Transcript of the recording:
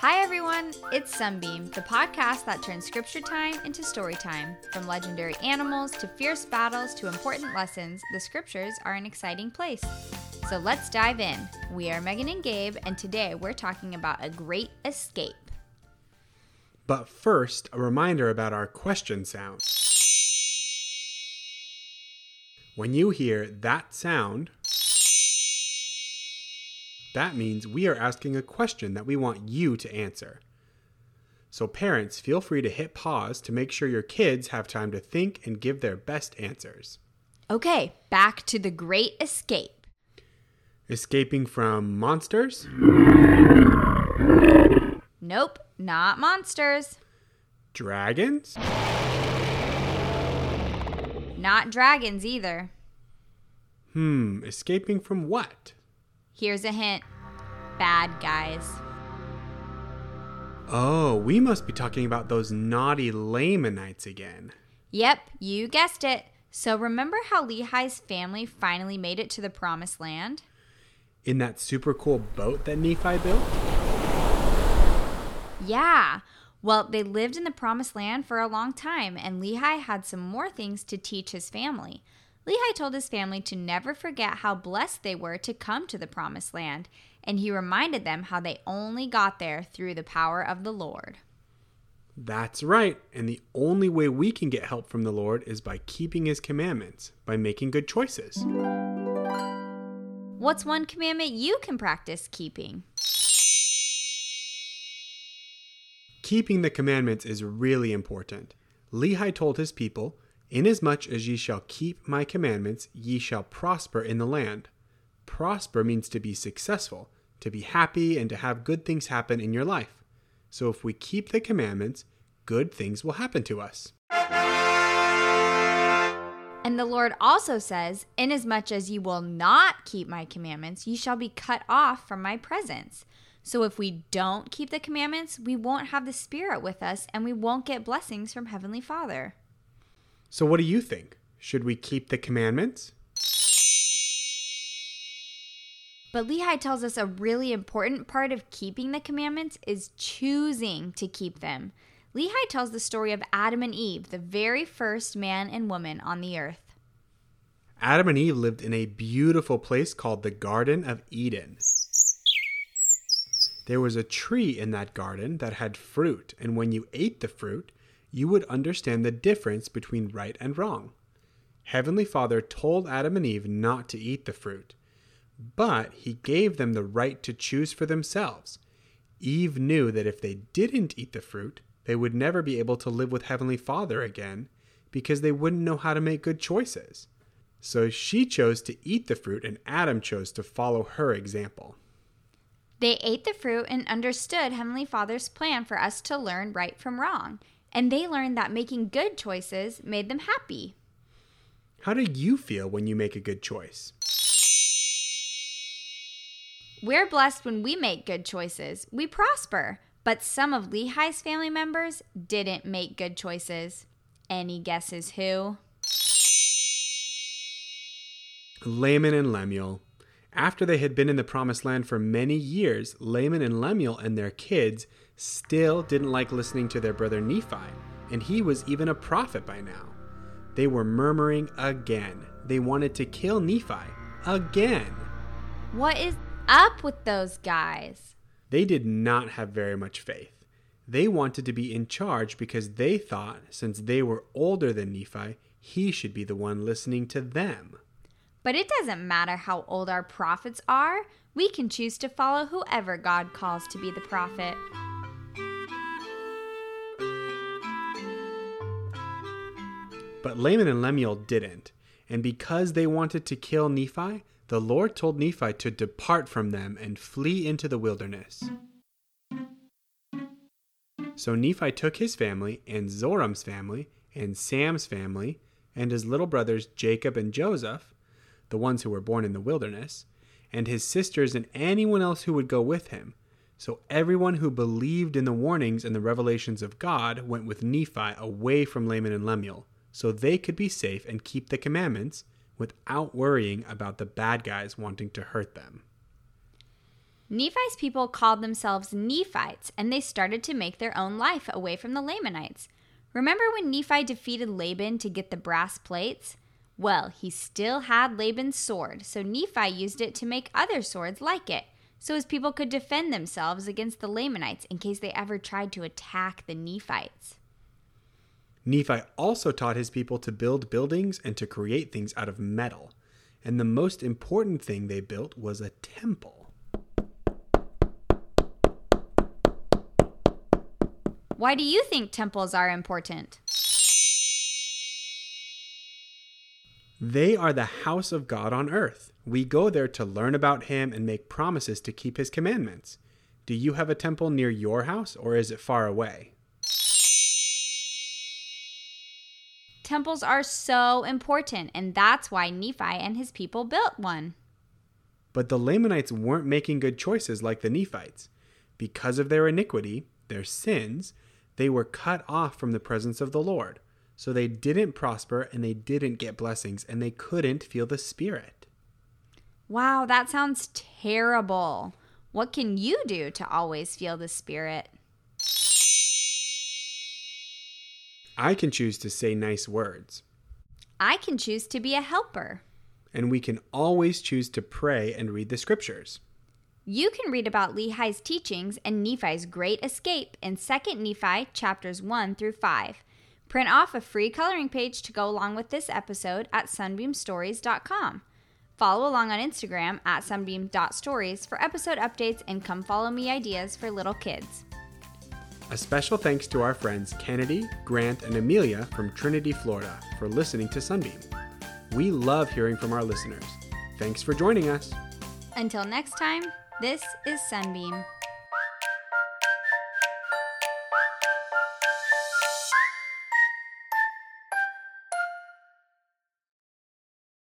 Hi, everyone. It's Sunbeam, the podcast that turns scripture time into story time. From legendary animals to fierce battles to important lessons, the scriptures are an exciting place. So let's dive in. We are Megan and Gabe, and today we're talking about a great escape. But first, a reminder about our question sound. When you hear that sound, that means we are asking a question that we want you to answer. So, parents, feel free to hit pause to make sure your kids have time to think and give their best answers. Okay, back to the great escape. Escaping from monsters? Nope, not monsters. Dragons? Not dragons either. Hmm, escaping from what? Here's a hint bad guys. Oh, we must be talking about those naughty Lamanites again. Yep, you guessed it. So remember how Lehi's family finally made it to the promised land? In that super cool boat that Nephi built? Yeah. Well, they lived in the promised land for a long time, and Lehi had some more things to teach his family. Lehi told his family to never forget how blessed they were to come to the promised land, and he reminded them how they only got there through the power of the Lord. That's right. And the only way we can get help from the Lord is by keeping his commandments, by making good choices. What's one commandment you can practice keeping? Keeping the commandments is really important. Lehi told his people, Inasmuch as ye shall keep my commandments, ye shall prosper in the land. Prosper means to be successful, to be happy, and to have good things happen in your life. So if we keep the commandments, good things will happen to us. And the Lord also says, Inasmuch as ye will not keep my commandments, ye shall be cut off from my presence. So if we don't keep the commandments, we won't have the Spirit with us and we won't get blessings from Heavenly Father. So, what do you think? Should we keep the commandments? But Lehi tells us a really important part of keeping the commandments is choosing to keep them. Lehi tells the story of Adam and Eve, the very first man and woman on the earth. Adam and Eve lived in a beautiful place called the Garden of Eden. There was a tree in that garden that had fruit, and when you ate the fruit, you would understand the difference between right and wrong. Heavenly Father told Adam and Eve not to eat the fruit, but he gave them the right to choose for themselves. Eve knew that if they didn't eat the fruit, they would never be able to live with Heavenly Father again because they wouldn't know how to make good choices. So she chose to eat the fruit, and Adam chose to follow her example. They ate the fruit and understood Heavenly Father's plan for us to learn right from wrong, and they learned that making good choices made them happy. How do you feel when you make a good choice? We're blessed when we make good choices. We prosper. But some of Lehi's family members didn't make good choices. Any guesses who? Laman and Lemuel. After they had been in the promised land for many years, Laman and Lemuel and their kids still didn't like listening to their brother Nephi, and he was even a prophet by now. They were murmuring again. They wanted to kill Nephi again. What is up with those guys? They did not have very much faith. They wanted to be in charge because they thought, since they were older than Nephi, he should be the one listening to them. But it doesn't matter how old our prophets are, we can choose to follow whoever God calls to be the prophet. But Laman and Lemuel didn't, and because they wanted to kill Nephi, the Lord told Nephi to depart from them and flee into the wilderness. So Nephi took his family, and Zoram's family, and Sam's family, and his little brothers Jacob and Joseph, the ones who were born in the wilderness, and his sisters and anyone else who would go with him. So everyone who believed in the warnings and the revelations of God went with Nephi away from Laman and Lemuel, so they could be safe and keep the commandments without worrying about the bad guys wanting to hurt them. Nephi's people called themselves Nephites, and they started to make their own life away from the Lamanites. Remember when Nephi defeated Laban to get the brass plates? Well, he still had Laban's sword, so Nephi used it to make other swords like it, so his people could defend themselves against the Lamanites in case they ever tried to attack the Nephites. Nephi also taught his people to build buildings and to create things out of metal. And the most important thing they built was a temple. Why do you think temples are important? They are the house of God on earth. We go there to learn about Him and make promises to keep His commandments. Do you have a temple near your house or is it far away? Temples are so important, and that's why Nephi and his people built one. But the Lamanites weren't making good choices like the Nephites. Because of their iniquity, their sins, they were cut off from the presence of the Lord. So they didn't prosper and they didn't get blessings and they couldn't feel the Spirit. Wow, that sounds terrible. What can you do to always feel the Spirit? I can choose to say nice words. I can choose to be a helper. And we can always choose to pray and read the scriptures. You can read about Lehi's teachings and Nephi's great escape in 2 Nephi chapters 1 through 5. Print off a free coloring page to go along with this episode at sunbeamstories.com. Follow along on Instagram at sunbeam.stories for episode updates and come follow me ideas for little kids. A special thanks to our friends Kennedy, Grant, and Amelia from Trinity, Florida for listening to Sunbeam. We love hearing from our listeners. Thanks for joining us. Until next time, this is Sunbeam.